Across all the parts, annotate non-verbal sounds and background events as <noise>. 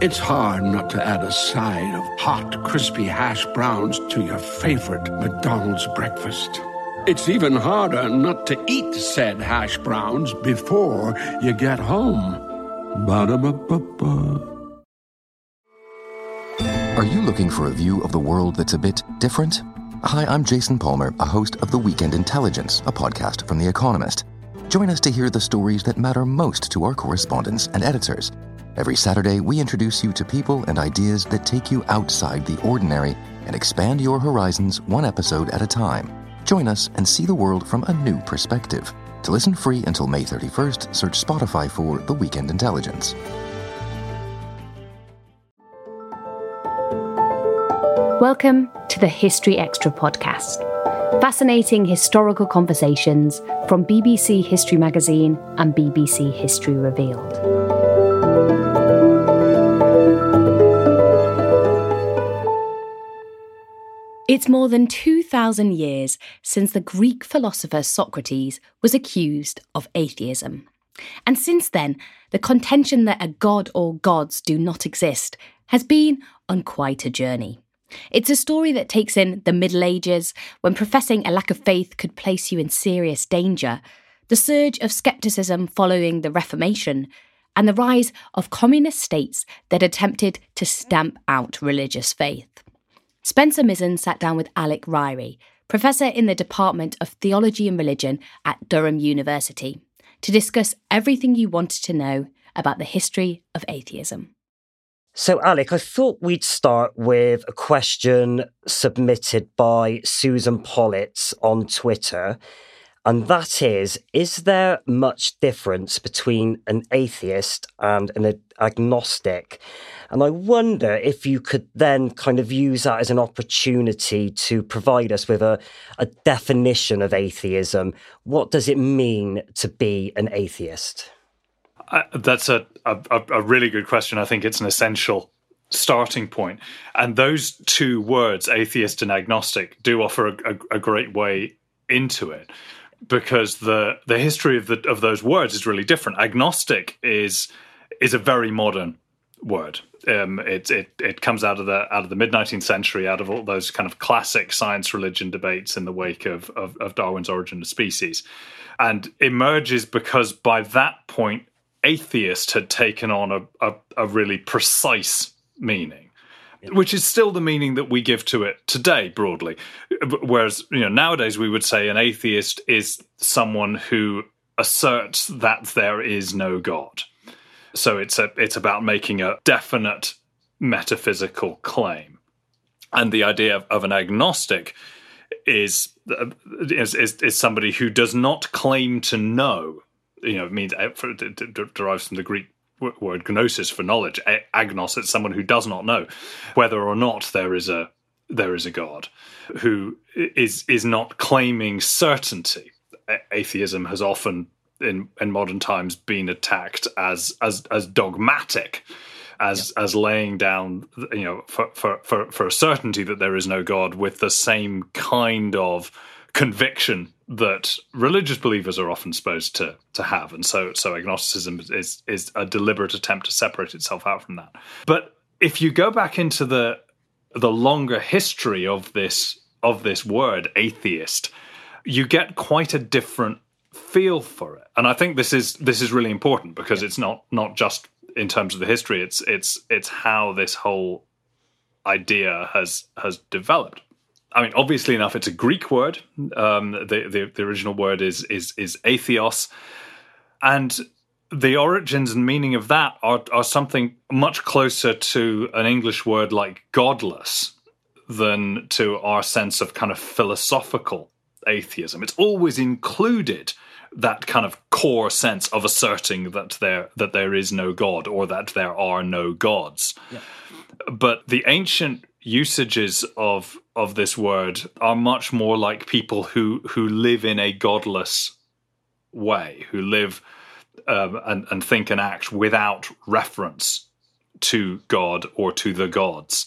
It's hard not to add a side of hot, crispy hash browns to your favorite McDonald's breakfast. It's even harder not to eat said hash browns before you get home. Ba-da-ba-ba-ba. Are you looking for a view of the world that's a bit different? Hi, I'm Jason Palmer, a host of The Weekend Intelligence, a podcast from The Economist. Join us to hear the stories that matter most to our correspondents and editors. Every Saturday, we introduce you to people and ideas that take you outside the ordinary and expand your horizons one episode at a time. Join us and see the world from a new perspective. To listen free until May 31st, search Spotify for The Weekend Intelligence. Welcome to the History Extra podcast. Fascinating historical conversations from BBC History Magazine and BBC History Revealed. It's more than 2,000 years since the Greek philosopher Socrates was accused of atheism. And since then, the contention that a god or gods do not exist has been on quite a journey. It's a story that takes in the Middle Ages, when professing a lack of faith could place you in serious danger, the surge of skepticism following the Reformation, and the rise of communist states that attempted to stamp out religious faith. Spencer Mizen sat down with Alec Ryrie, professor in the Department of Theology and Religion at Durham University, to discuss everything you wanted to know about the history of atheism. So, Alec, I thought we'd start with a question submitted by Susan Pollitz on Twitter. And that is Is there much difference between an atheist and an agnostic? And I wonder if you could then kind of use that as an opportunity to provide us with a, a definition of atheism. What does it mean to be an atheist? Uh, that's a, a, a really good question. I think it's an essential starting point. And those two words, atheist and agnostic, do offer a, a, a, great way into it because the the history of the of those words is really different. Agnostic is is a very modern word. Um, it it it comes out of the out of the mid nineteenth century, out of all those kind of classic science religion debates in the wake of, of, of Darwin's Origin of Species, and emerges because by that point atheist had taken on a, a, a really precise meaning which is still the meaning that we give to it today broadly. Whereas you know nowadays we would say an atheist is someone who asserts that there is no god. So it's a it's about making a definite metaphysical claim. And the idea of, of an agnostic is, uh, is is is somebody who does not claim to know you know, it means uh, it derives from the Greek word gnosis for knowledge. Agnos, it's someone who does not know whether or not there is a there is a God, who is is not claiming certainty. Atheism has often in in modern times been attacked as as as dogmatic as yeah. as laying down you know for, for for for a certainty that there is no god with the same kind of conviction that religious believers are often supposed to to have. And so so agnosticism is is a deliberate attempt to separate itself out from that. But if you go back into the the longer history of this of this word atheist you get quite a different feel for it. And i think this is this is really important because it's not not just in terms of the history it's it's it's how this whole idea has has developed I mean, obviously enough, it's a Greek word. Um, the, the, the original word is is is atheos, and the origins and meaning of that are are something much closer to an English word like godless than to our sense of kind of philosophical atheism. It's always included that kind of core sense of asserting that there that there is no god or that there are no gods. Yeah. But the ancient usages of of this word are much more like people who who live in a godless way, who live um, and, and think and act without reference to God or to the gods.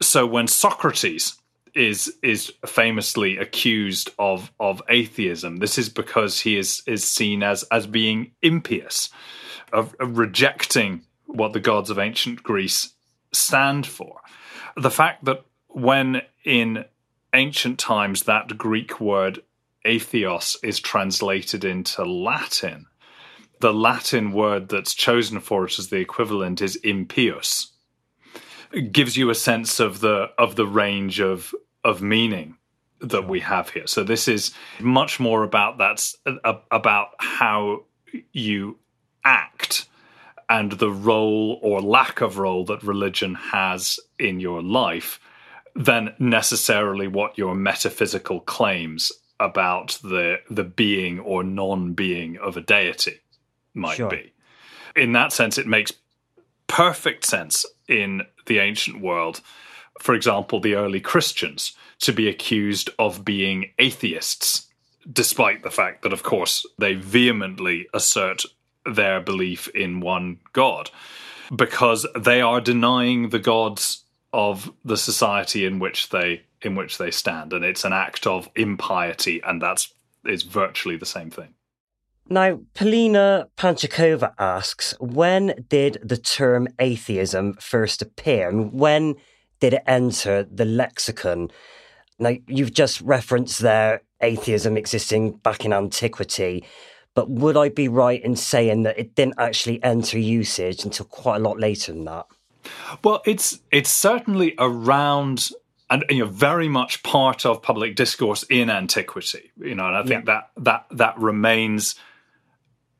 So when Socrates is is famously accused of of atheism, this is because he is is seen as as being impious, of, of rejecting what the gods of ancient Greece stand for the fact that when in ancient times that Greek word atheos is translated into Latin, the Latin word that's chosen for it as the equivalent is impious. It gives you a sense of the of the range of of meaning that we have here. So this is much more about that's uh, about how you act and the role or lack of role that religion has in your life than necessarily what your metaphysical claims about the the being or non-being of a deity might sure. be. In that sense, it makes perfect sense in the ancient world, for example, the early Christians, to be accused of being atheists, despite the fact that, of course, they vehemently assert their belief in one God because they are denying the gods of the society in which they in which they stand and it's an act of impiety and that's is virtually the same thing. Now polina panchakova asks when did the term atheism first appear and when did it enter the lexicon? Now you've just referenced there atheism existing back in antiquity but would I be right in saying that it didn't actually enter usage until quite a lot later than that? Well, it's it's certainly around and you know very much part of public discourse in antiquity. You know, and I think yeah. that that that remains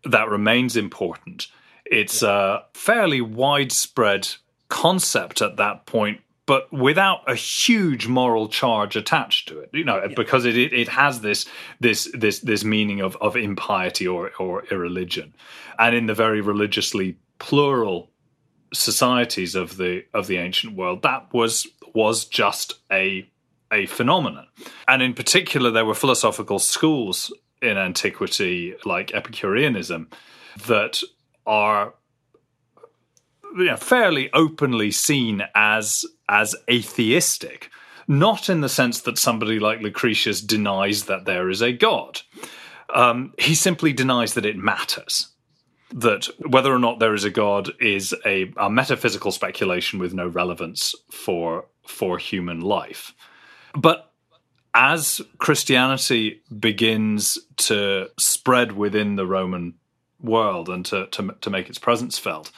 that remains important. It's yeah. a fairly widespread concept at that point but without a huge moral charge attached to it. You know, yeah. because it, it, it has this this this this meaning of of impiety or or irreligion, and in the very religiously plural societies of the of the ancient world, that was was just a a phenomenon. And in particular, there were philosophical schools in antiquity, like Epicureanism, that are you know, fairly openly seen as as atheistic, not in the sense that somebody like Lucretius denies that there is a god. Um, he simply denies that it matters. That whether or not there is a god is a, a metaphysical speculation with no relevance for for human life. But as Christianity begins to spread within the Roman world and to, to, to make its presence felt,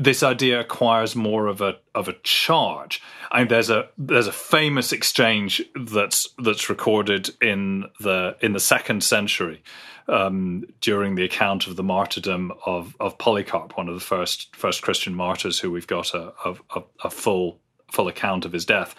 this idea acquires more of a of a charge. I mean, there's a there's a famous exchange that's that's recorded in the in the second century um, during the account of the martyrdom of of Polycarp, one of the first first Christian martyrs, who we've got a a, a full full account of his death,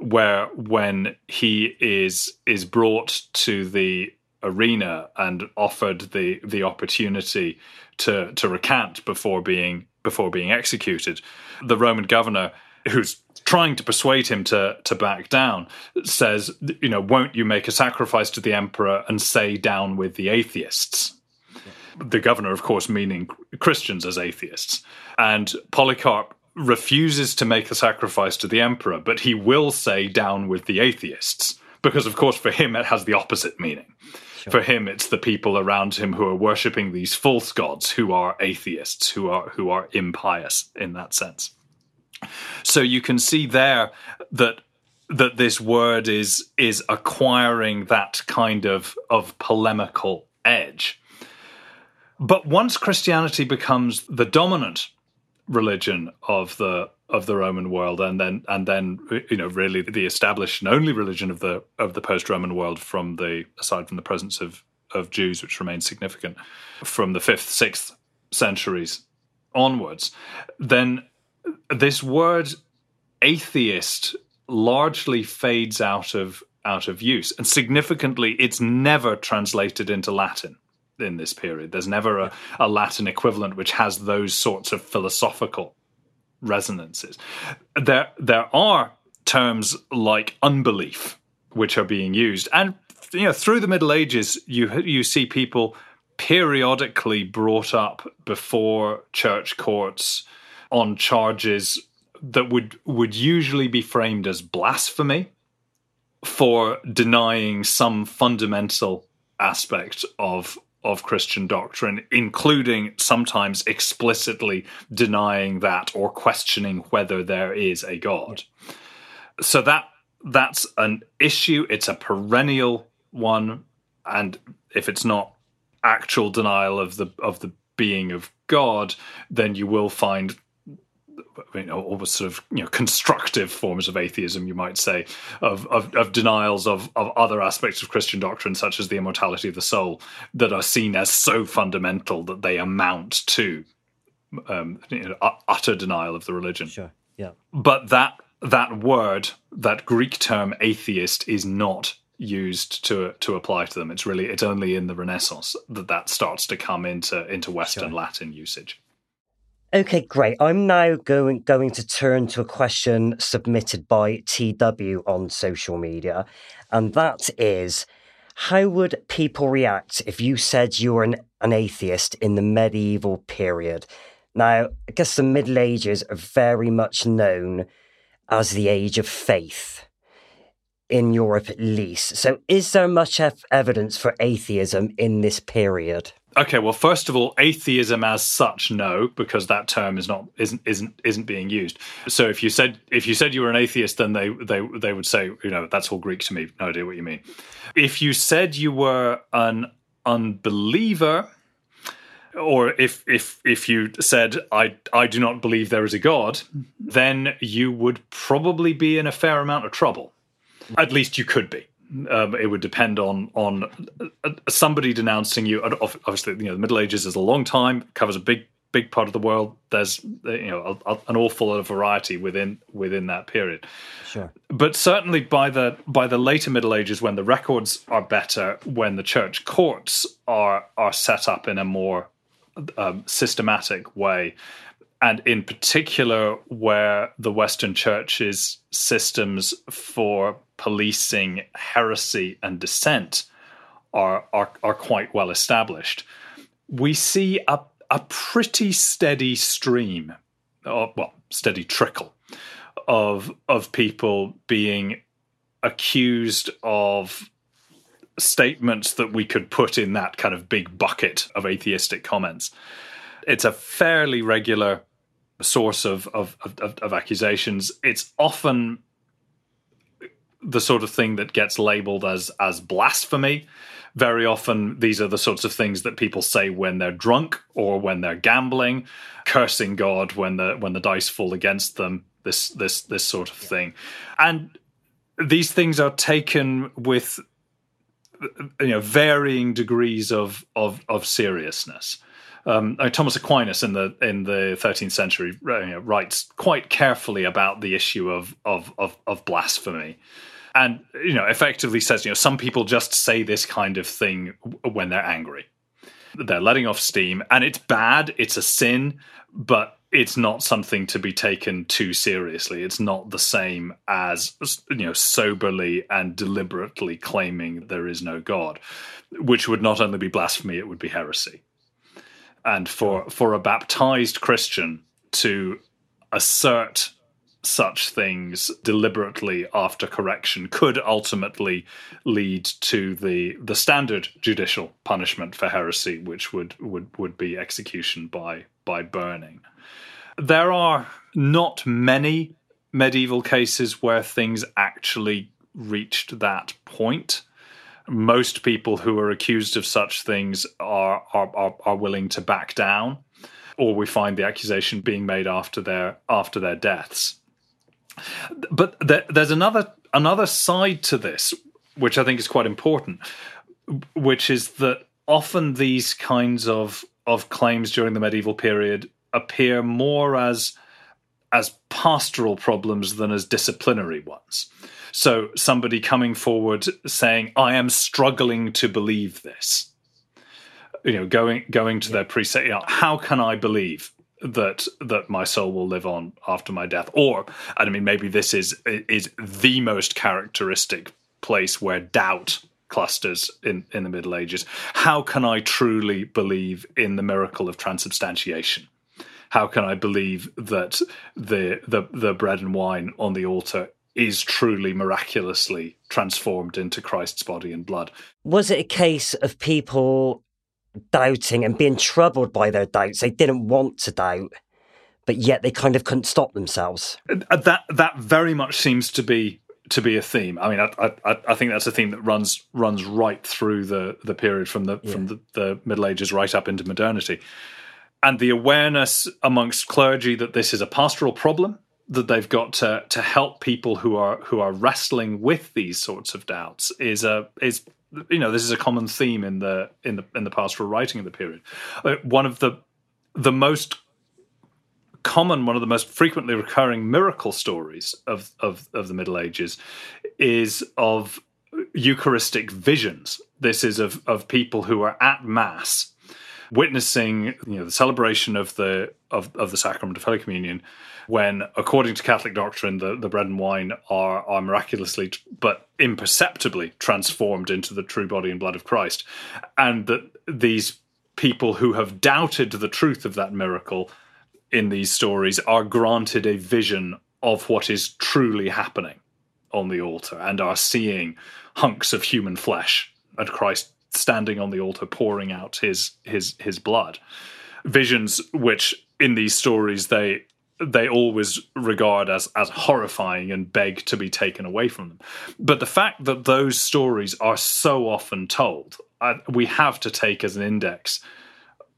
where when he is is brought to the arena and offered the the opportunity to to recant before being before being executed. The Roman governor, who's trying to persuade him to to back down, says, you know, won't you make a sacrifice to the emperor and say down with the atheists? the governor, of course, meaning Christians as atheists. And Polycarp refuses to make the sacrifice to the emperor, but he will say, down with the atheists. Because, of course, for him, it has the opposite meaning. Sure. For him, it's the people around him who are worshipping these false gods, who are atheists, who are who are impious in that sense. So you can see there that that this word is is acquiring that kind of of polemical edge. But once Christianity becomes the dominant religion of the of the Roman world, and then and then you know really the established and only religion of the of the post Roman world, from the aside from the presence of of Jews, which remains significant from the fifth sixth centuries onwards, then this word atheist largely fades out of out of use, and significantly, it's never translated into Latin in this period. There's never a, a Latin equivalent which has those sorts of philosophical resonances. There, there are terms like unbelief which are being used, and you know through the Middle Ages, you you see people periodically brought up before church courts on charges that would would usually be framed as blasphemy for denying some fundamental aspect of of Christian doctrine, including sometimes explicitly denying that or questioning whether there is a God. So that that's an issue. It's a perennial one, and if it's not actual denial of the of the being of God, then you will find you know, almost sort of you know constructive forms of atheism, you might say, of of, of denials of of other aspects of Christian doctrine, such as the immortality of the soul, that are seen as so fundamental that they amount to um, you know, utter denial of the religion. Sure. Yeah. But that that word, that Greek term atheist, is not used to to apply to them. It's really it's only in the Renaissance that that starts to come into into Western sure. Latin usage. Okay, great. I'm now going going to turn to a question submitted by TW on social media, and that is how would people react if you said you were an, an atheist in the medieval period? Now, I guess the Middle Ages are very much known as the age of faith in Europe at least. So, is there much evidence for atheism in this period? Okay, well, first of all, atheism as such, no, because that term is not isn't isn't isn't being used. So if you said if you said you were an atheist, then they they they would say, you know, that's all Greek to me. No idea what you mean. If you said you were an unbeliever, or if if if you said I I do not believe there is a God, then you would probably be in a fair amount of trouble. At least you could be. Um, it would depend on on uh, somebody denouncing you. Obviously, you know, the Middle Ages is a long time, covers a big big part of the world. There's uh, you know a, a, an awful lot of variety within within that period. Sure. But certainly by the by the later Middle Ages, when the records are better, when the church courts are are set up in a more um, systematic way, and in particular where the Western Church's systems for policing heresy and dissent are are, are quite well established. We see a a pretty steady stream, or well, steady trickle of of people being accused of statements that we could put in that kind of big bucket of atheistic comments. It's a fairly regular source of of, of, of accusations. It's often the sort of thing that gets labeled as as blasphemy. Very often, these are the sorts of things that people say when they're drunk or when they're gambling, cursing God when the when the dice fall against them. This this this sort of thing, and these things are taken with you know varying degrees of of, of seriousness. Um, Thomas Aquinas in the in the 13th century you know, writes quite carefully about the issue of, of of of blasphemy, and you know effectively says you know some people just say this kind of thing when they're angry. They're letting off steam, and it's bad. It's a sin, but it's not something to be taken too seriously. It's not the same as you know soberly and deliberately claiming there is no God, which would not only be blasphemy, it would be heresy. And for, for a baptized Christian to assert such things deliberately after correction could ultimately lead to the the standard judicial punishment for heresy, which would would would be execution by by burning. There are not many medieval cases where things actually reached that point. Most people who are accused of such things are are, are, are willing to back down, or we find the accusation being made after their after their deaths. But there, there's another another side to this, which I think is quite important, which is that often these kinds of of claims during the medieval period appear more as as pastoral problems than as disciplinary ones. So somebody coming forward saying, "I am struggling to believe this," you know, going going to their priest, saying, you know, "How can I believe?" that that my soul will live on after my death or i mean maybe this is is the most characteristic place where doubt clusters in in the middle ages how can i truly believe in the miracle of transubstantiation how can i believe that the the the bread and wine on the altar is truly miraculously transformed into Christ's body and blood. Was it a case of people doubting and being troubled by their doubts. They didn't want to doubt, but yet they kind of couldn't stop themselves. Uh, that that very much seems to be to be a theme. I mean, I, I, I think that's a theme that runs runs right through the the period from the yeah. from the, the Middle Ages right up into modernity, and the awareness amongst clergy that this is a pastoral problem that they've got to to help people who are who are wrestling with these sorts of doubts is a is you know this is a common theme in the in the in the pastoral writing of the period. Uh, one of the the most common, one of the most frequently recurring miracle stories of of, of the Middle Ages is of Eucharistic visions. This is of of people who are at mass witnessing you know the celebration of the of, of the sacrament of Holy Communion when, according to Catholic doctrine, the, the bread and wine are, are miraculously but imperceptibly transformed into the true body and blood of Christ. And that these people who have doubted the truth of that miracle in these stories are granted a vision of what is truly happening on the altar and are seeing hunks of human flesh and Christ standing on the altar pouring out his his his blood visions which in these stories they they always regard as as horrifying and beg to be taken away from them. But the fact that those stories are so often told, uh, we have to take as an index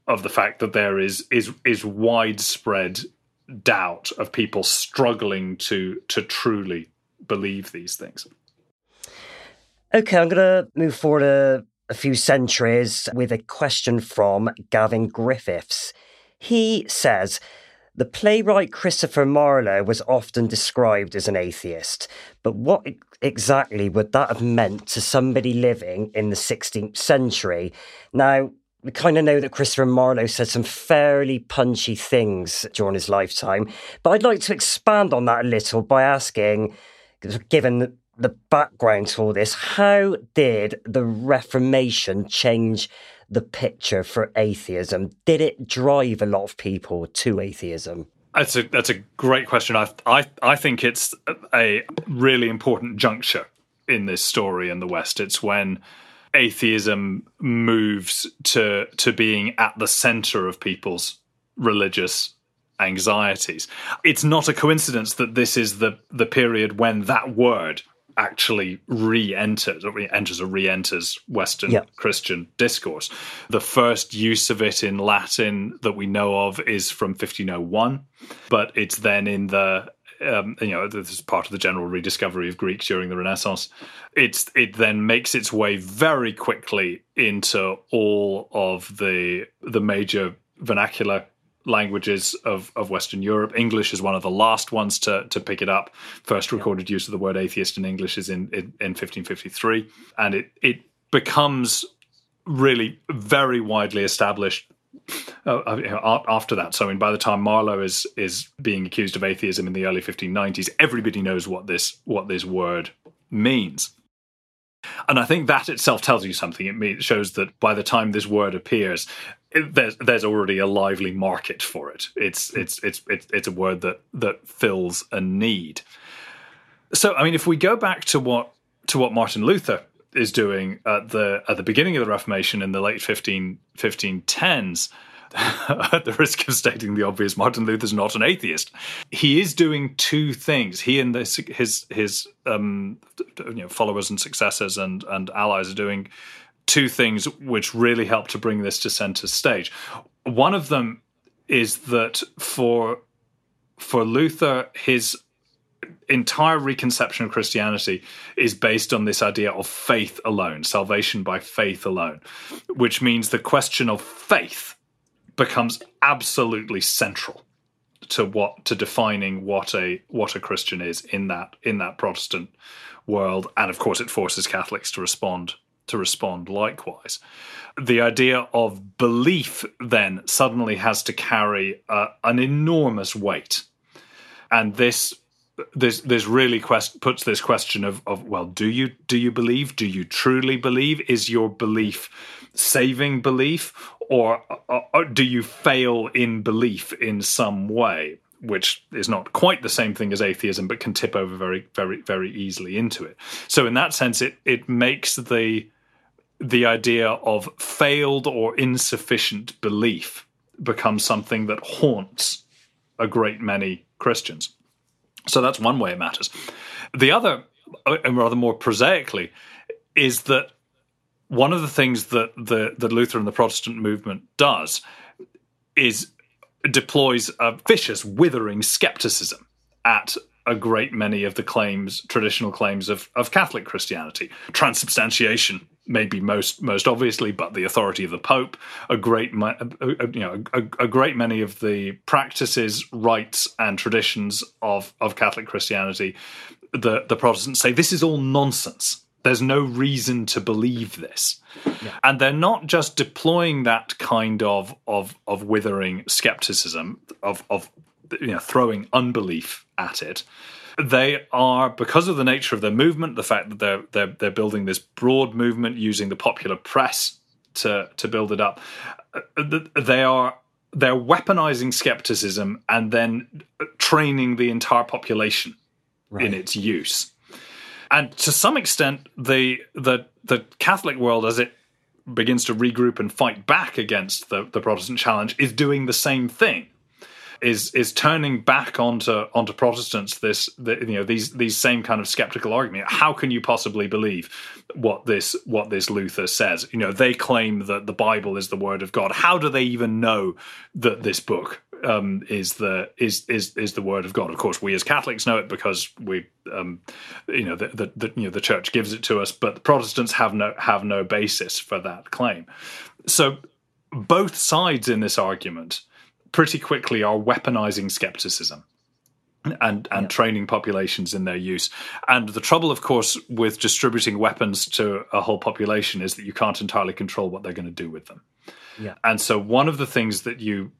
of the fact that there is is is widespread doubt of people struggling to to truly believe these things. Okay, I'm going to move forward a few centuries with a question from Gavin Griffiths. He says the playwright Christopher Marlowe was often described as an atheist, but what exactly would that have meant to somebody living in the 16th century? Now, we kind of know that Christopher Marlowe said some fairly punchy things during his lifetime, but I'd like to expand on that a little by asking, given the background to all this, how did the Reformation change the picture for atheism? Did it drive a lot of people to atheism? That's a that's a great question. I I I think it's a really important juncture in this story in the West. It's when atheism moves to to being at the center of people's religious anxieties. It's not a coincidence that this is the the period when that word actually re-enters or re-enters or re-enters Western yeah. Christian discourse. The first use of it in Latin that we know of is from 1501, but it's then in the um, you know, this is part of the general rediscovery of Greek during the Renaissance. It's it then makes its way very quickly into all of the the major vernacular languages of, of Western Europe. English is one of the last ones to, to pick it up. First recorded use of the word atheist in English is in, in, in 1553. And it, it becomes really very widely established uh, uh after that. So, I mean, by the time Marlowe is is being accused of atheism in the early 1590s, everybody knows what this what this word means. And I think that itself tells you something. It, shows that by the time this word appears, there's there's already a lively market for it. It's it's it's it's it's a word that that fills a need. So I mean, if we go back to what to what Martin Luther is doing at the at the beginning of the Reformation in the late 15, 1510s, <laughs> at the risk of stating the obvious, Martin Luther's not an atheist. He is doing two things. He and this, his his um, you know, followers and successors and and allies are doing two things which really help to bring this to center stage. One of them is that for for Luther, his entire reconception of Christianity is based on this idea of faith alone, salvation by faith alone, which means the question of faith becomes absolutely central to what to defining what a what a Christian is in that in that Protestant world, and of course it forces Catholics to respond to respond likewise. The idea of belief then suddenly has to carry uh, an enormous weight, and this this this really quest, puts this question of of well, do you do you believe? Do you truly believe? Is your belief saving belief, or, or, or do you fail in belief in some way? Which is not quite the same thing as atheism, but can tip over very, very, very easily into it. So, in that sense, it it makes the the idea of failed or insufficient belief become something that haunts a great many Christians. So that's one way it matters. The other, uh, and rather more prosaically, is that one of the things that the, the Luther and the Protestant movement does is deploys a vicious, withering skepticism at a great many of the claims, traditional claims of, of Catholic Christianity. Transubstantiation, maybe most most obviously, but the authority of the Pope, a great you know a, a, great many of the practices, rites, and traditions of of Catholic Christianity, the the Protestants say this is all nonsense. There's no reason to believe this, yeah. and they're not just deploying that kind of of of withering skepticism of of you know throwing unbelief at it they are because of the nature of their movement, the fact that they're they're they're building this broad movement using the popular press to to build it up. Uh, they are they're weaponizing skepticism and then training the entire population right. in its use. And to some extent, the the the Catholic world, as it begins to regroup and fight back against the, the Protestant challenge, is doing the same thing is is turning back onto onto Protestants this the, you know these these same kind of skeptical argument. How can you possibly believe what this what this Luther says? You know they claim that the Bible is the word of God. How do they even know that this book um, is the is is is the word of God. Of course, we as Catholics know it because we, um, you know, the, the, the, you know the Church gives it to us. But the Protestants have no have no basis for that claim. So both sides in this argument pretty quickly are weaponizing skepticism and and yeah. training populations in their use. And the trouble, of course, with distributing weapons to a whole population is that you can't entirely control what they're going to do with them. Yeah. And so one of the things that you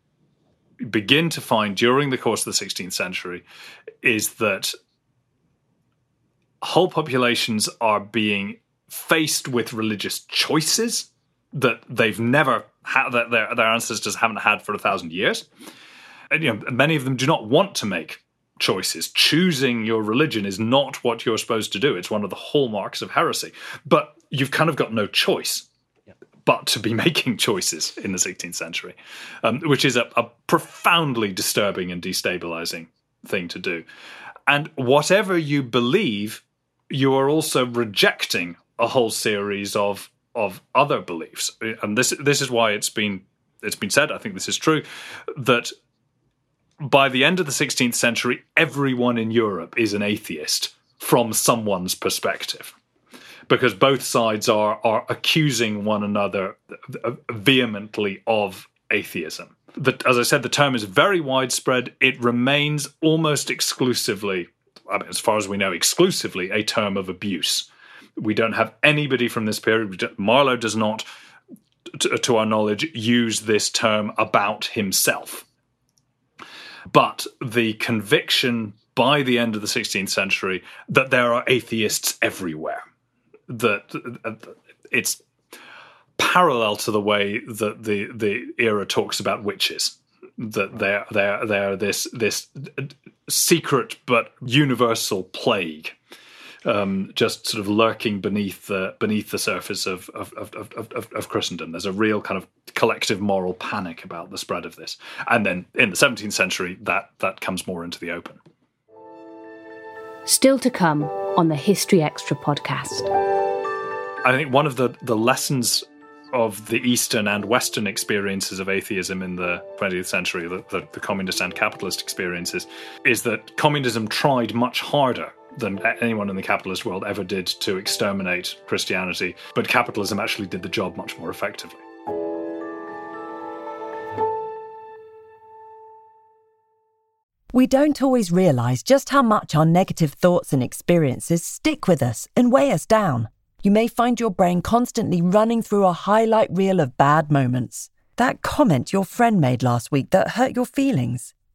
begin to find during the course of the 16th century is that whole populations are being faced with religious choices that they've never had that their their ancestors haven't had for a thousand years. And, you know, many of them do not want to make choices. Choosing your religion is not what you're supposed to do. It's one of the hallmarks of heresy. But you've kind of got no choice but to be <laughs> making choices in the 16th century, um, which is a, a profoundly disturbing and destabilizing thing to do. And whatever you believe, you are also rejecting a whole series of of other beliefs, and this this is why it's been it's been said. I think this is true that by the end of the 16th century, everyone in Europe is an atheist from someone's perspective, because both sides are are accusing one another vehemently of atheism. That, as I said, the term is very widespread. It remains almost exclusively, I mean, as far as we know, exclusively a term of abuse we don't have anybody from this period. Marlowe does not, to, to our knowledge, use this term about himself. But the conviction by the end of the 16th century that there are atheists everywhere that it's parallel to the way that the the era talks about witches that they're they're they're this this secret but universal plague um, just sort of lurking beneath the beneath the surface of of, of, of of Christendom. There's a real kind of collective moral panic about the spread of this, and then in the 17th century, that that comes more into the open. Still to come on the History Extra podcast. I think one of the the lessons of the Eastern and Western experiences of atheism in the 20th century, the, the, the, communist and capitalist experiences, is that communism tried much harder than anyone in the capitalist world ever did to exterminate Christianity, but capitalism actually did the job much more effectively. We don't always realise just how much our negative thoughts and experiences stick with us and weigh us down you may find your brain constantly running through a highlight reel of bad moments. That comment your friend made last week that hurt your feelings,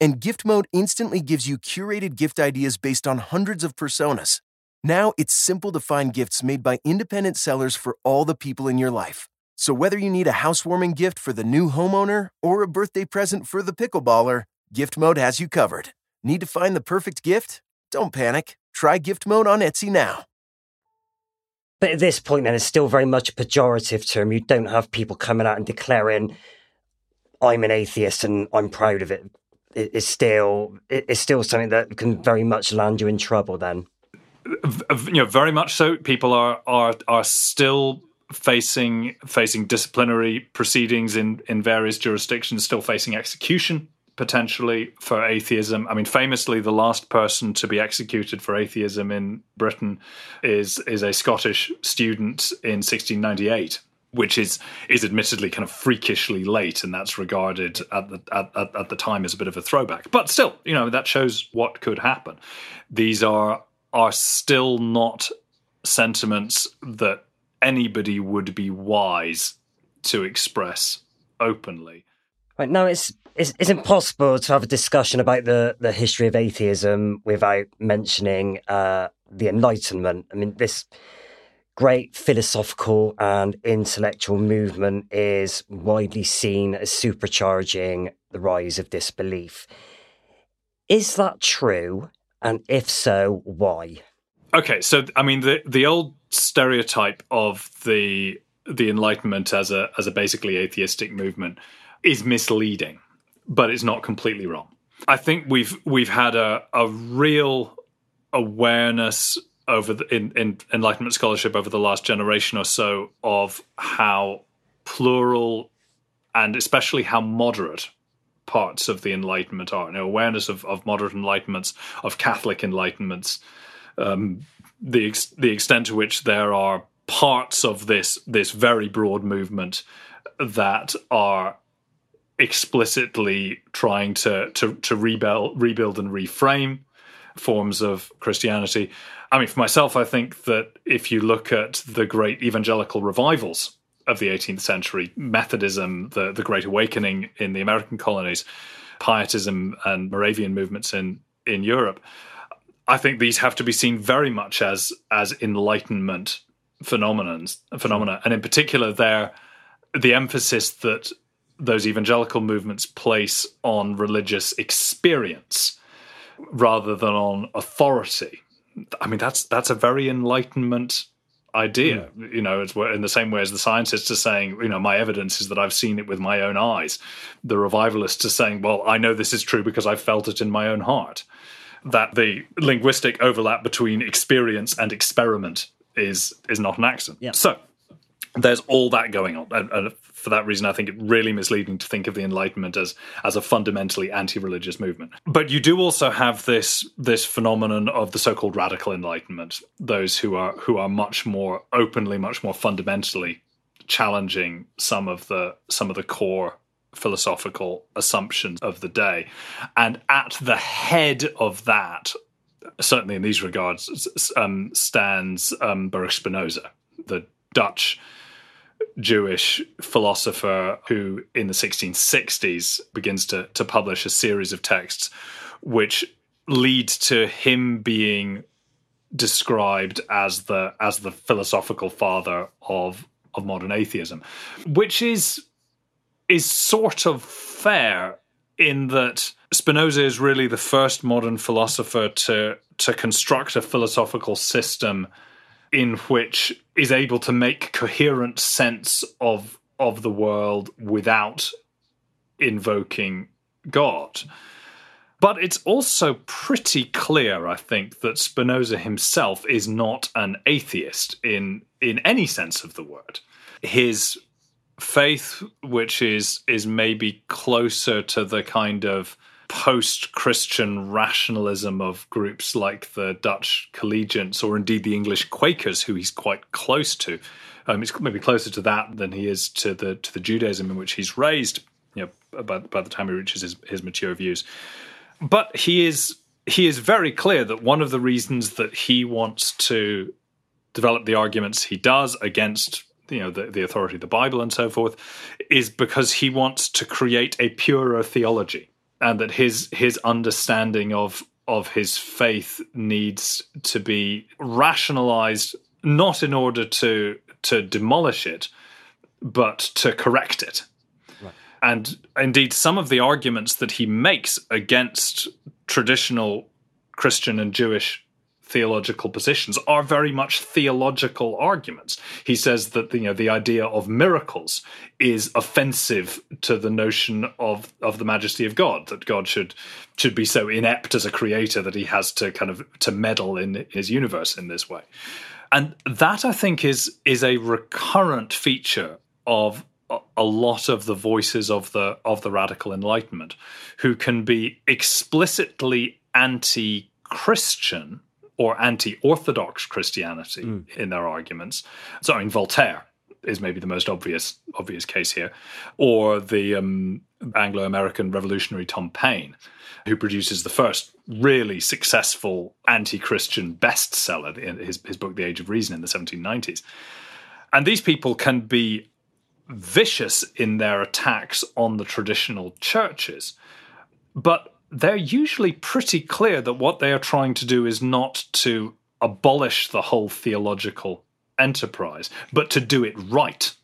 And gift mode instantly gives you curated gift ideas based on hundreds of personas. Now it's simple to find gifts made by independent sellers for all the people in your life. So whether you need a housewarming gift for the new homeowner or a birthday present for the pickleballer, Gift Mode has you covered. Need to find the perfect gift? Don't panic. Try Gift Mode on Etsy now. But at this point, then, it's still very much a pejorative term. You don't have people coming out and declaring, "I'm an atheist and I'm proud of it." It's still it's still something that can very much land you in trouble. Then, you know, very much so. People are are are still facing facing disciplinary proceedings in in various jurisdictions, still facing execution potentially for atheism. I mean, famously, the last person to be executed for atheism in Britain is is a Scottish student in 1698 which is is admittedly kind of freakishly late, and that's regarded at the at, at, the time as a bit of a throwback. But still, you know, that shows what could happen. These are are still not sentiments that anybody would be wise to express openly. Right now, it's it's, it's impossible to have a discussion about the, the history of atheism without mentioning uh, the Enlightenment. I mean, this great philosophical and intellectual movement is widely seen as supercharging the rise of disbelief. Is that true? And if so, why? Okay, so I mean the the old stereotype of the the Enlightenment as a as a basically atheistic movement is misleading but it's not completely wrong. I think we've we've had a, a real awareness over the, in, in Enlightenment scholarship over the last generation or so of how plural and especially how moderate parts of the Enlightenment are. Know, awareness of, of moderate enlightenments, of Catholic enlightenments, um, the ex- the extent to which there are parts of this this very broad movement that are explicitly trying to to, to rebuild rebuild and reframe forms of Christianity. I mean, for myself, I think that if you look at the great evangelical revivals of the 18th century, Methodism, the, the Great Awakening in the American colonies, Pietism and Moravian movements in, in Europe, I think these have to be seen very much as as Enlightenment phenomenons, phenomena, and in particular, there the emphasis that those evangelical movements place on religious experience rather than on authority. I mean, that's that's a very Enlightenment idea. Mm. You know, it's in the same way as the scientists are saying, you know, my evidence is that I've seen it with my own eyes. The revivalists are saying, well, I know this is true because I've felt it in my own heart. That the linguistic overlap between experience and experiment is is not an accident. Yeah. So there's all that going on, and, and, for that reason, I think it really misleading to think of the Enlightenment as as a fundamentally anti-religious movement. But you do also have this this phenomenon of the so-called radical Enlightenment, those who are who are much more openly, much more fundamentally challenging some of the some of the core philosophical assumptions of the day, and at the head of that, certainly in these regards, um, stands um, Baruch Spinoza, the Dutch Jewish philosopher who, in the 1660s, begins to, to publish a series of texts which lead to him being described as the as the philosophical father of of modern atheism, which is is sort of fair in that Spinoza is really the first modern philosopher to to construct a philosophical system in which is able to make coherent sense of of the world without invoking God. But it's also pretty clear, I think, that Spinoza himself is not an atheist in in any sense of the word. His faith, which is is maybe closer to the kind of post Christian rationalism of groups like the Dutch Collegiants or indeed the English Quakers, who he's quite close to. Um, he's maybe closer to that than he is to the to the Judaism in which he's raised. You know, by, by the time he reaches his, his mature views, but he is he is very clear that one of the reasons that he wants to develop the arguments he does against you know the, the authority of the Bible and so forth is because he wants to create a purer theology and that his his understanding of of his faith needs to be rationalized not in order to to demolish it but to correct it right. and indeed some of the arguments that he makes against traditional christian and jewish theological positions are very much theological arguments. He says that you know the idea of miracles is offensive to the notion of of the majesty of God, that God should should be so inept as a creator that he has to kind of to meddle in his universe in this way. And that I think is is a recurrent feature of a lot of the voices of the of the radical enlightenment who can be explicitly anti-christian or anti-orthodox Christianity mm. in their arguments. So, I mean, Voltaire is maybe the most obvious obvious case here, or the um, Anglo-American revolutionary Tom Paine, who produces the first really successful anti-Christian bestseller in his, his book, The Age of Reason, in the 1790s. And these people can be vicious in their attacks on the traditional churches, but they're usually pretty clear that what they are trying to do is not to abolish the whole theological enterprise, but to do it right.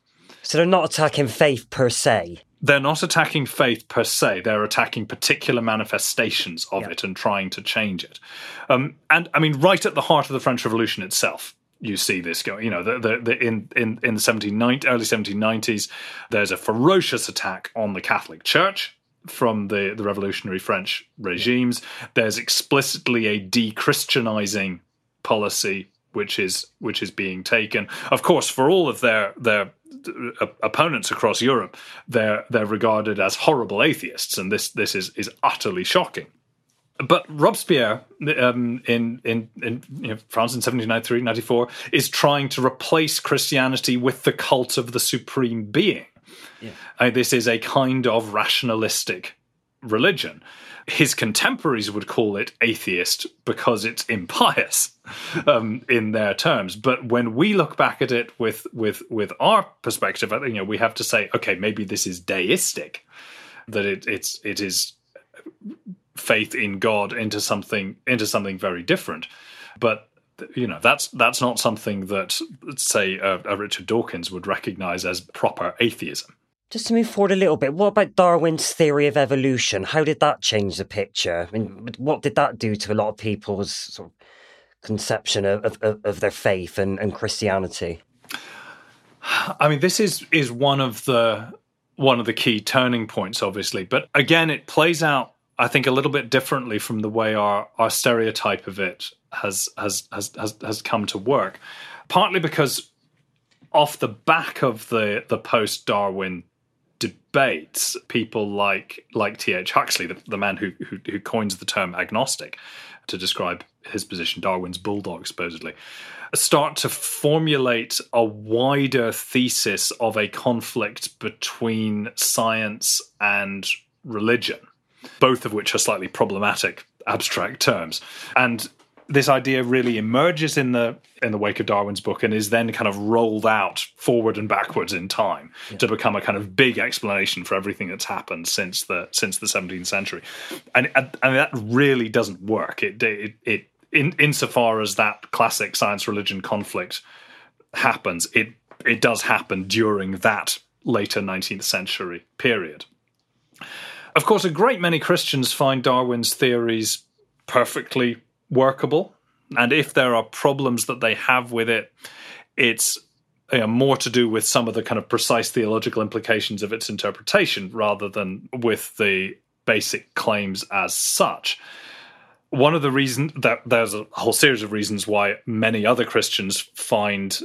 So they're not attacking faith per se. They're not attacking faith per se. They're attacking particular manifestations of yeah. it and trying to change it. Um, and I mean, right at the heart of the French Revolution itself, you see this going. You know, the, the, the, in in in the 1790, early 1790s, there's a ferocious attack on the Catholic Church from the, the revolutionary French regimes. There's explicitly a de Christianizing policy which is which is being taken. Of course, for all of their their uh, opponents across Europe, they're they're regarded as horrible atheists, and this this is is utterly shocking. But Robespierre um, in in, in you know, France in 1793, 94 is trying to replace Christianity with the cult of the supreme being. Yeah. Uh, this is a kind of rationalistic religion his contemporaries would call it atheist because it's impious um, in their terms. But when we look back at it with with with our perspective, you know, we have to say, okay, maybe this is deistic, that it it's it is faith in God into something into something very different. But you know that's that's not something that say a, a Richard Dawkins would recognize as proper atheism. Just to move forward a little bit, what about Darwin's theory of evolution? How did that change the picture? I mean, what did that do to a lot of people's sort of conception of, of, of their faith and, and Christianity? I mean, this is is one of the one of the key turning points, obviously. But again, it plays out, I think, a little bit differently from the way our our stereotype of it has has has has, has come to work. Partly because off the back of the the post Darwin debates, people like like T.H. Huxley, the, the man who, who, who coins the term agnostic to describe his position, Darwin's bulldog, supposedly, start to formulate a wider thesis of a conflict between science and religion, both of which are slightly problematic abstract terms. And this idea really emerges in the in the wake of Darwin's book and is then kind of rolled out forward and backwards in time yeah. to become a kind of big explanation for everything that's happened since the since the 17th century, and and that really doesn't work. It it, it in insofar as that classic science religion conflict happens, it it does happen during that later 19th century period. Of course, a great many Christians find Darwin's theories perfectly workable. And if there are problems that they have with it, it's you know, more to do with some of the kind of precise theological implications of its interpretation rather than with the basic claims as such. One of the reasons that there's a whole series of reasons why many other Christians find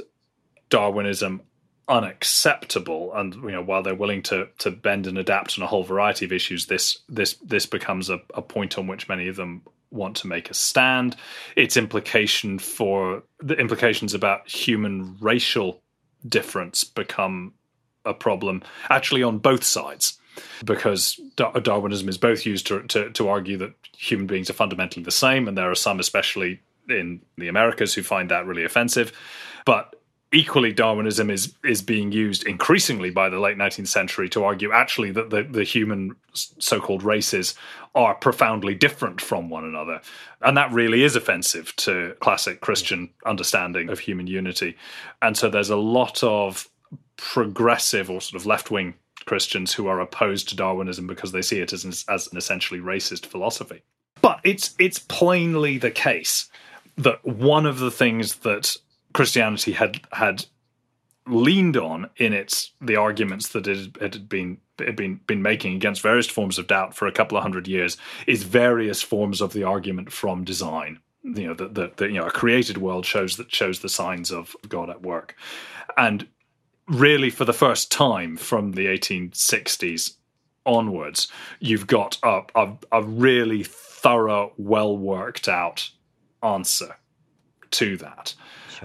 Darwinism unacceptable and you know while they're willing to to bend and adapt on a whole variety of issues this this this becomes a, a point on which many of them want to make a stand. Its implication for the implications about human racial difference become a problem actually on both sides because Darwinism is both used to, to, to argue that human beings are fundamentally the same, and there are some, especially in the Americas, who find that really offensive. But equally Darwinism is is being used increasingly by the late 19th century to argue actually that the, the human so-called races are profoundly different from one another. And that really is offensive to classic christian understanding of human unity. And so there's a lot of progressive or sort of left-wing christians who are opposed to darwinism because they see it as an, as an essentially racist philosophy. But it's it's plainly the case that one of the things that Christianity had had leaned on in its the arguments that it had been had been been making against various forms of doubt for a couple of hundred years is various forms of the argument from design. You know, that the, you know a created world shows that shows the signs of God at work, and really for the first time from the 1860s onwards, you've got a, a, a really thorough, well worked out answer to that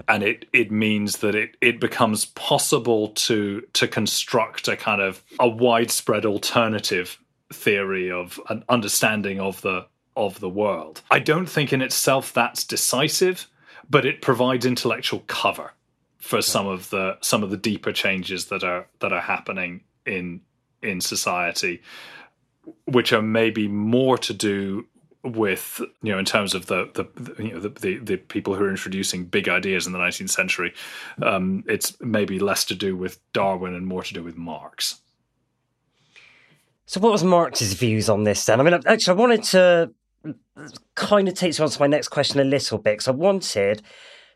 and it it means that it it becomes possible to to construct a kind of a widespread alternative theory of an understanding of the of the world. I don't think in itself that's decisive, but it provides intellectual cover for some of the some of the deeper changes that are that are happening in in society which are maybe more to do with you know in terms of the the you know the, the, the people who are introducing big ideas in the 19th century um, it's maybe less to do with darwin and more to do with marx so what was marx's views on this then i mean actually i wanted to kind of take you on to my next question a little bit because i wanted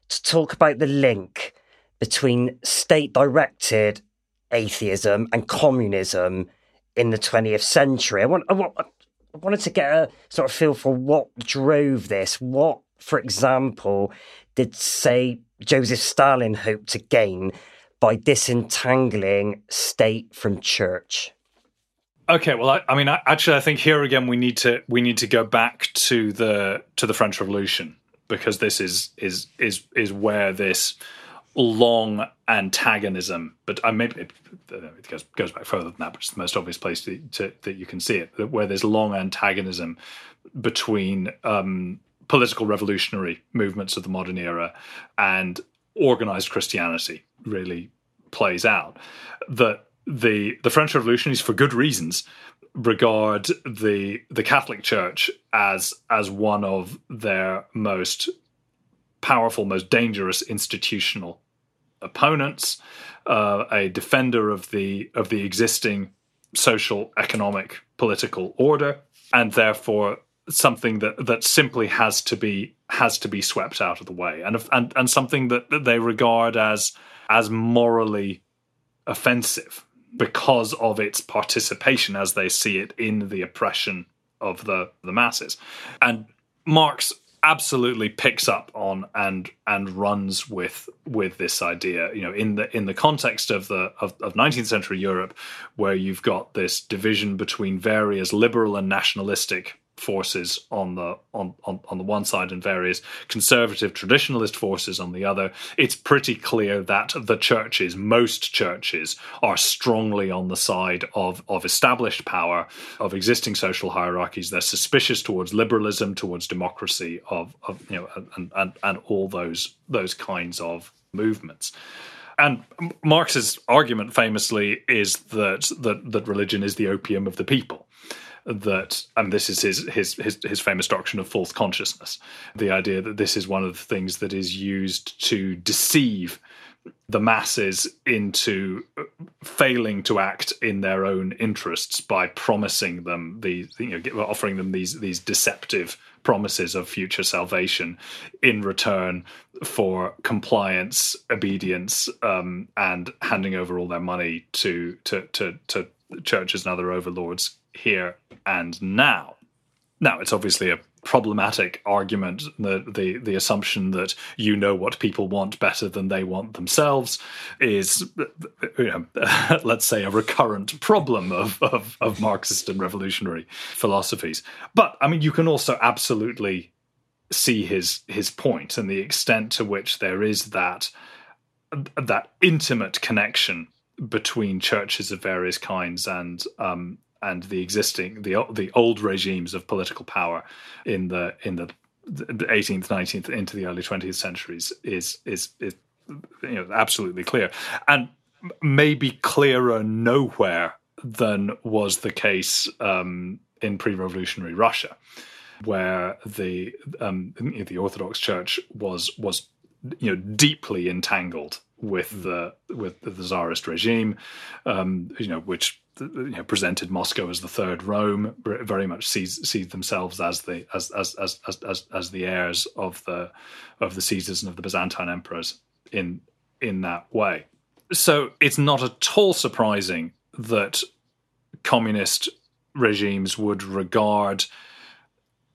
to talk about the link between state directed atheism and communism in the 20th century. I want, I want, I wanted to get a sort of feel for what drove this. What for example, did, say, Joseph Stalin hope to gain by disentangling state from church? Okay, well, I, I mean, I, actually, I think here again we need to we need to go back to the to the French Revolution because this is is is is where this long antagonism, but I maybe it, it, goes goes back further than that, but it's the most obvious place to, to, that you can see it, where there's long antagonism between um, political revolutionary movements of the modern era and organized Christianity really plays out. That the the French revolutionaries, for good reasons, regard the the Catholic Church as as one of their most powerful, most dangerous institutional opponents, uh, a defender of the of the existing social, economic, political order, and therefore something that that simply has to be has to be swept out of the way, and and and something that, that they regard as as morally offensive because of its participation as they see it in the oppression of the the masses. And Marx absolutely picks up on and and runs with with this idea. You know in the in the context of the of, of 19th century Europe where you've got this division between various liberal and nationalistic forces on the on, on on the one side and various conservative traditionalist forces on the other it's pretty clear that the churches most churches are strongly on the side of of established power of existing social hierarchies. They're suspicious towards liberalism towards democracy of of you know and and, and all those those kinds of movements. And Marx's argument famously is that, that that religion is the opium of the people that and this is his, his his his famous doctrine of false consciousness the idea that this is one of the things that is used to deceive the masses into failing to act in their own interests by promising them the you know offering them these these deceptive promises of future salvation in return for compliance obedience um, and handing over all their money to to to to churches and other overlords here and now. Now, it's obviously a problematic argument the, the the assumption that you know what people want better than they want themselves is you know, <laughs> let's say a recurrent problem of, of, of marxist and revolutionary philosophies but i mean you can also absolutely see his his point and the extent to which there is that that intimate connection between churches of various kinds and um, and the existing the the old regimes of political power in the in the 18th 19th into the early 20th centuries is is is you know absolutely clear. And maybe clearer nowhere than was the case um, in pre-revolutionary Russia where the um, the Orthodox Church was was you know deeply entangled with the with the czarist regime, um, you know, which you know, presented Moscow as the third Rome, very much sees sees themselves as the as as as as as the heirs of the of the Caesars and of the Byzantine emperors in in that way. So it's not at all surprising that communist regimes would regard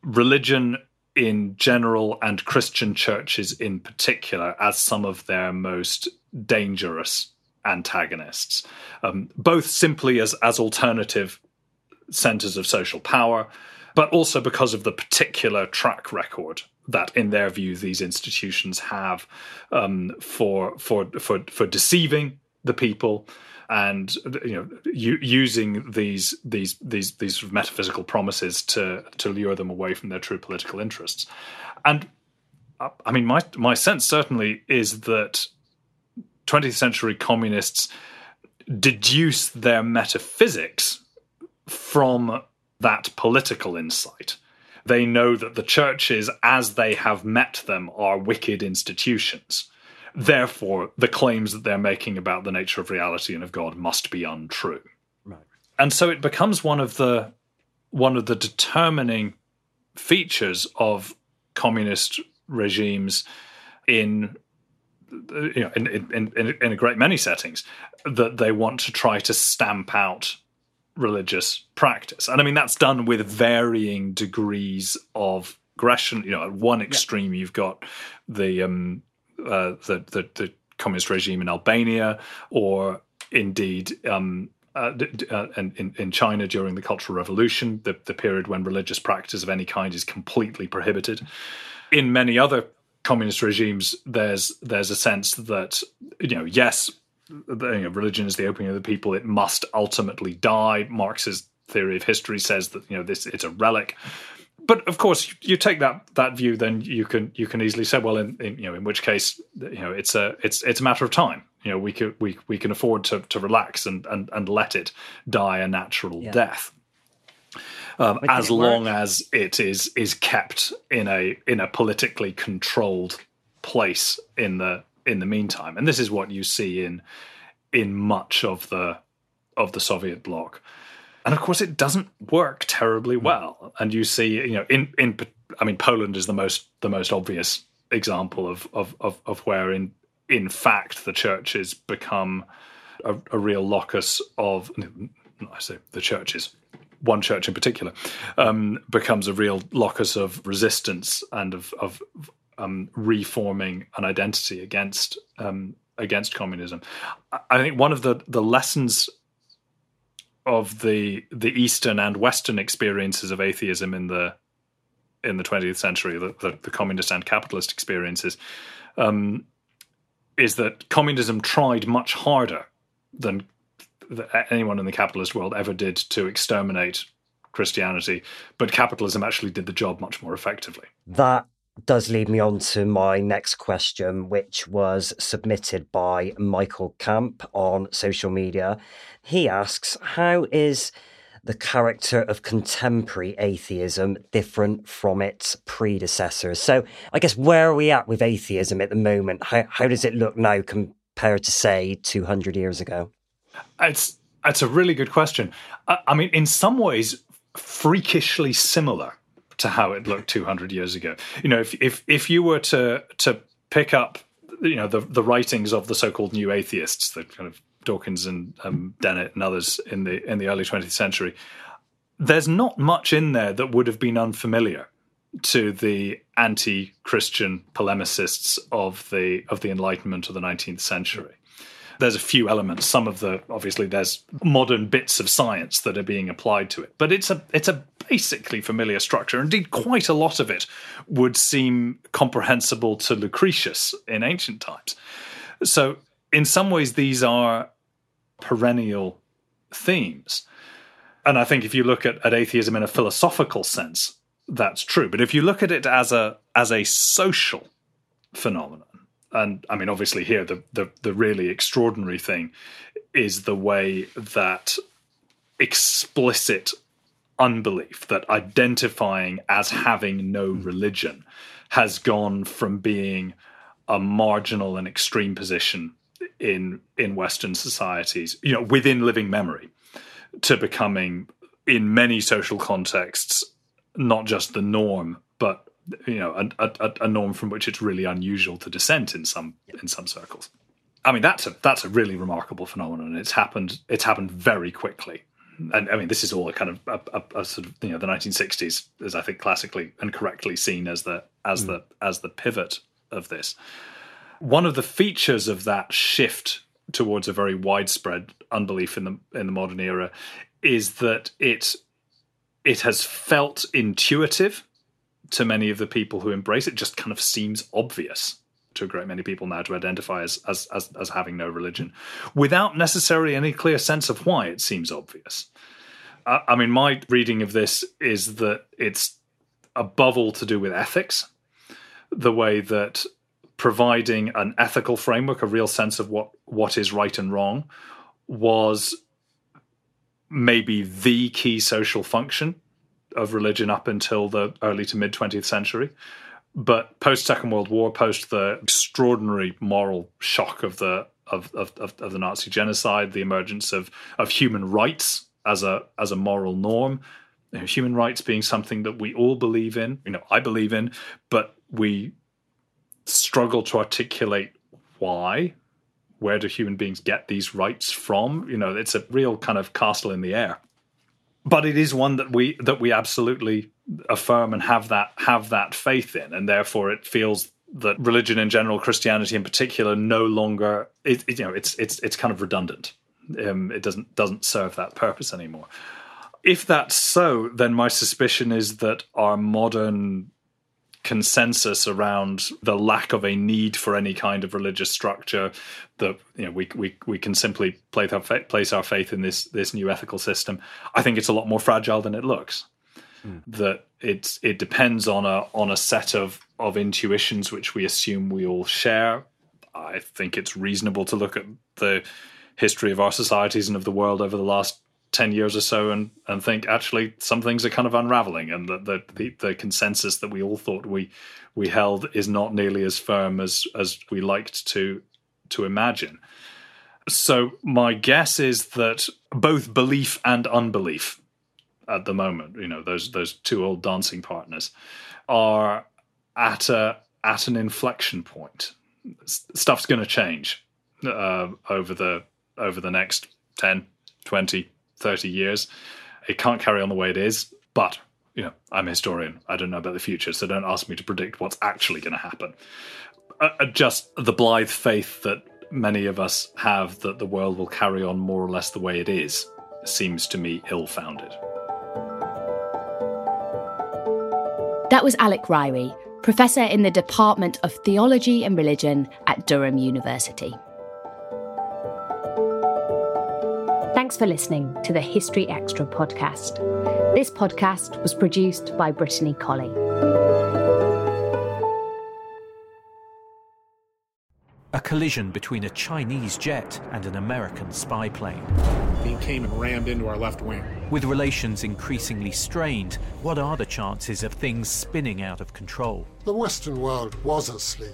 religion in general and Christian churches in particular as some of their most dangerous antagonists, um, both simply as, as alternative centers of social power, but also because of the particular track record that, in their view, these institutions have um, for, for, for, for deceiving the people and you know u- using these these these these sort of metaphysical promises to to lure them away from their true political interests. And uh, i mean my my sense certainly is that 20th century communists deduce their metaphysics from that political insight. They know that the churches, as they have met them, are wicked institutions. Therefore, the claims that they're making about the nature of reality and of God must be untrue. Right. And so it becomes one of the one of the determining features of communist regimes in you know, in, in, in, in a great many settings, that they want to try to stamp out religious practice. And I mean, that's done with varying degrees of aggression. You know, at one extreme, yeah. you've got the, um, uh, the, the the communist regime in Albania, or indeed um, uh, uh, in, in China during the Cultural Revolution, the, the period when religious practice of any kind is completely prohibited. In many other communist regimes, there's there's a sense that you know, yes, you know, religion is the opening of the people; it must ultimately die. Marx's theory of history says that you know this it's a relic. But of course, you take that that view, then you can you can easily say, well, in, in you know, in which case, you know, it's a it's it's a matter of time you know we can we we can afford to to relax and and, and let it die a natural yeah. death um, as long as it is is kept in a in a politically controlled place in the in the meantime and this is what you see in in much of the of the Soviet bloc and of course it doesn't work terribly hmm. well and you see you know in in I mean Poland is the most the most obvious example of of of, of where in in fact, the churches become a, a real locus of. I say the churches, one church in particular, um, becomes a real locus of resistance and of, of um, reforming an identity against um, against communism. I think one of the the lessons of the the Eastern and Western experiences of atheism in the in the 20th century, the, the, the communist and capitalist experiences, um, is that communism tried much harder than anyone in the capitalist world ever did to exterminate Christianity, but capitalism actually did the job much more effectively. That does lead me on to my next question, which was submitted by Michael Camp on social media. He asks, How is the character of contemporary atheism different from its predecessors? So, I guess where are we at with atheism at the moment? How, how does it look now compared to, say, 200 years ago? It's, it's a really good question. I, I mean, in some ways, freakishly similar to how it looked 200 years ago. You know, if, if, if you were to, to pick up you know the the writings of the so-called new atheists, the kind of Dawkins and um, Dennett and others in the in the early 20th century, there's not much in there that would have been unfamiliar to the anti-Christian polemicists of the of the Enlightenment of the 19th century. There's a few elements. Some of the obviously there's modern bits of science that are being applied to it, but it's a it's a basically familiar structure. Indeed, quite a lot of it would seem comprehensible to Lucretius in ancient times. So, in some ways, these are perennial themes. And I think if you look at, at atheism in a philosophical sense, that's true. But if you look at it as a as a social phenomenon, and I mean obviously here the the, the really extraordinary thing is the way that explicit unbelief, that identifying as having no hmm. religion has gone from being a marginal and extreme position in in Western societies, you know, within living memory, to becoming in many social contexts not just the norm, but you know, a, a, a norm from which it's really unusual to dissent in some in some circles. I mean, that's a that's a really remarkable phenomenon. It's happened. It's happened very quickly, and I mean, this is all a kind of a, a, a, sort of you know the 1960s is I think classically and correctly seen as the as mm. the as the pivot of this one of the features of that shift towards a very widespread unbelief in the in the modern era is that it it has felt intuitive to many of the people who embrace it just kind of seems obvious to a great many people now to identify as, as as as, having no religion without necessarily any clear sense of why it seems obvious. I, I mean my reading of this is that it's above all to do with ethics the way that providing an ethical framework, a real sense of what what is right and wrong, was maybe the key social function of religion up until the early to mid 20th century. But post Second World War, post the extraordinary moral shock of the of, of, of, the Nazi genocide, the emergence of, of human rights as a as a moral norm, you know, human rights being something that we all believe in, you know, I believe in, but we struggle to articulate why. Where do human beings get these rights from? You know, it's a real kind of castle in the air. But it is one that we that we absolutely affirm and have that have that faith in, and therefore it feels that religion in general, Christianity in particular, no longer it, it, you know it's it's it's kind of redundant. Um, it doesn't doesn't serve that purpose anymore. If that's so, then my suspicion is that our modern consensus around the lack of a need for any kind of religious structure that you know we we we can simply place our, place our faith in this this new ethical system. I think it's a lot more fragile than it looks. Mm. that it's it depends on a on a set of of intuitions which we assume we all share. I think it's reasonable to look at the history of our societies and of the world over the last 10 years or so and, and think actually some things are kind of unraveling and that the, the, the, consensus that we all thought we we held is not nearly as firm as as we liked to to imagine. So my guess is that both belief and unbelief at the moment, you know, those those two old dancing partners are at a at an inflection point. Stuff's going to change uh, over the over the next 10, 20, 30 years. It can't carry on the way it is, but you know, I'm a historian. I don't know about the future, so don't ask me to predict what's actually going to happen. Uh, uh, just the blithe faith that many of us have that the world will carry on more or less the way it is seems to me ill founded. That was Alec Ryrie, professor in the Department of Theology and Religion at Durham University. Thanks for listening to the History Extra podcast. This podcast was produced by Brittany Colley. A collision between a Chinese jet and an American spy plane. He came and rammed into our left wing. With relations increasingly strained, what are the chances of things spinning out of control? The Western world was asleep.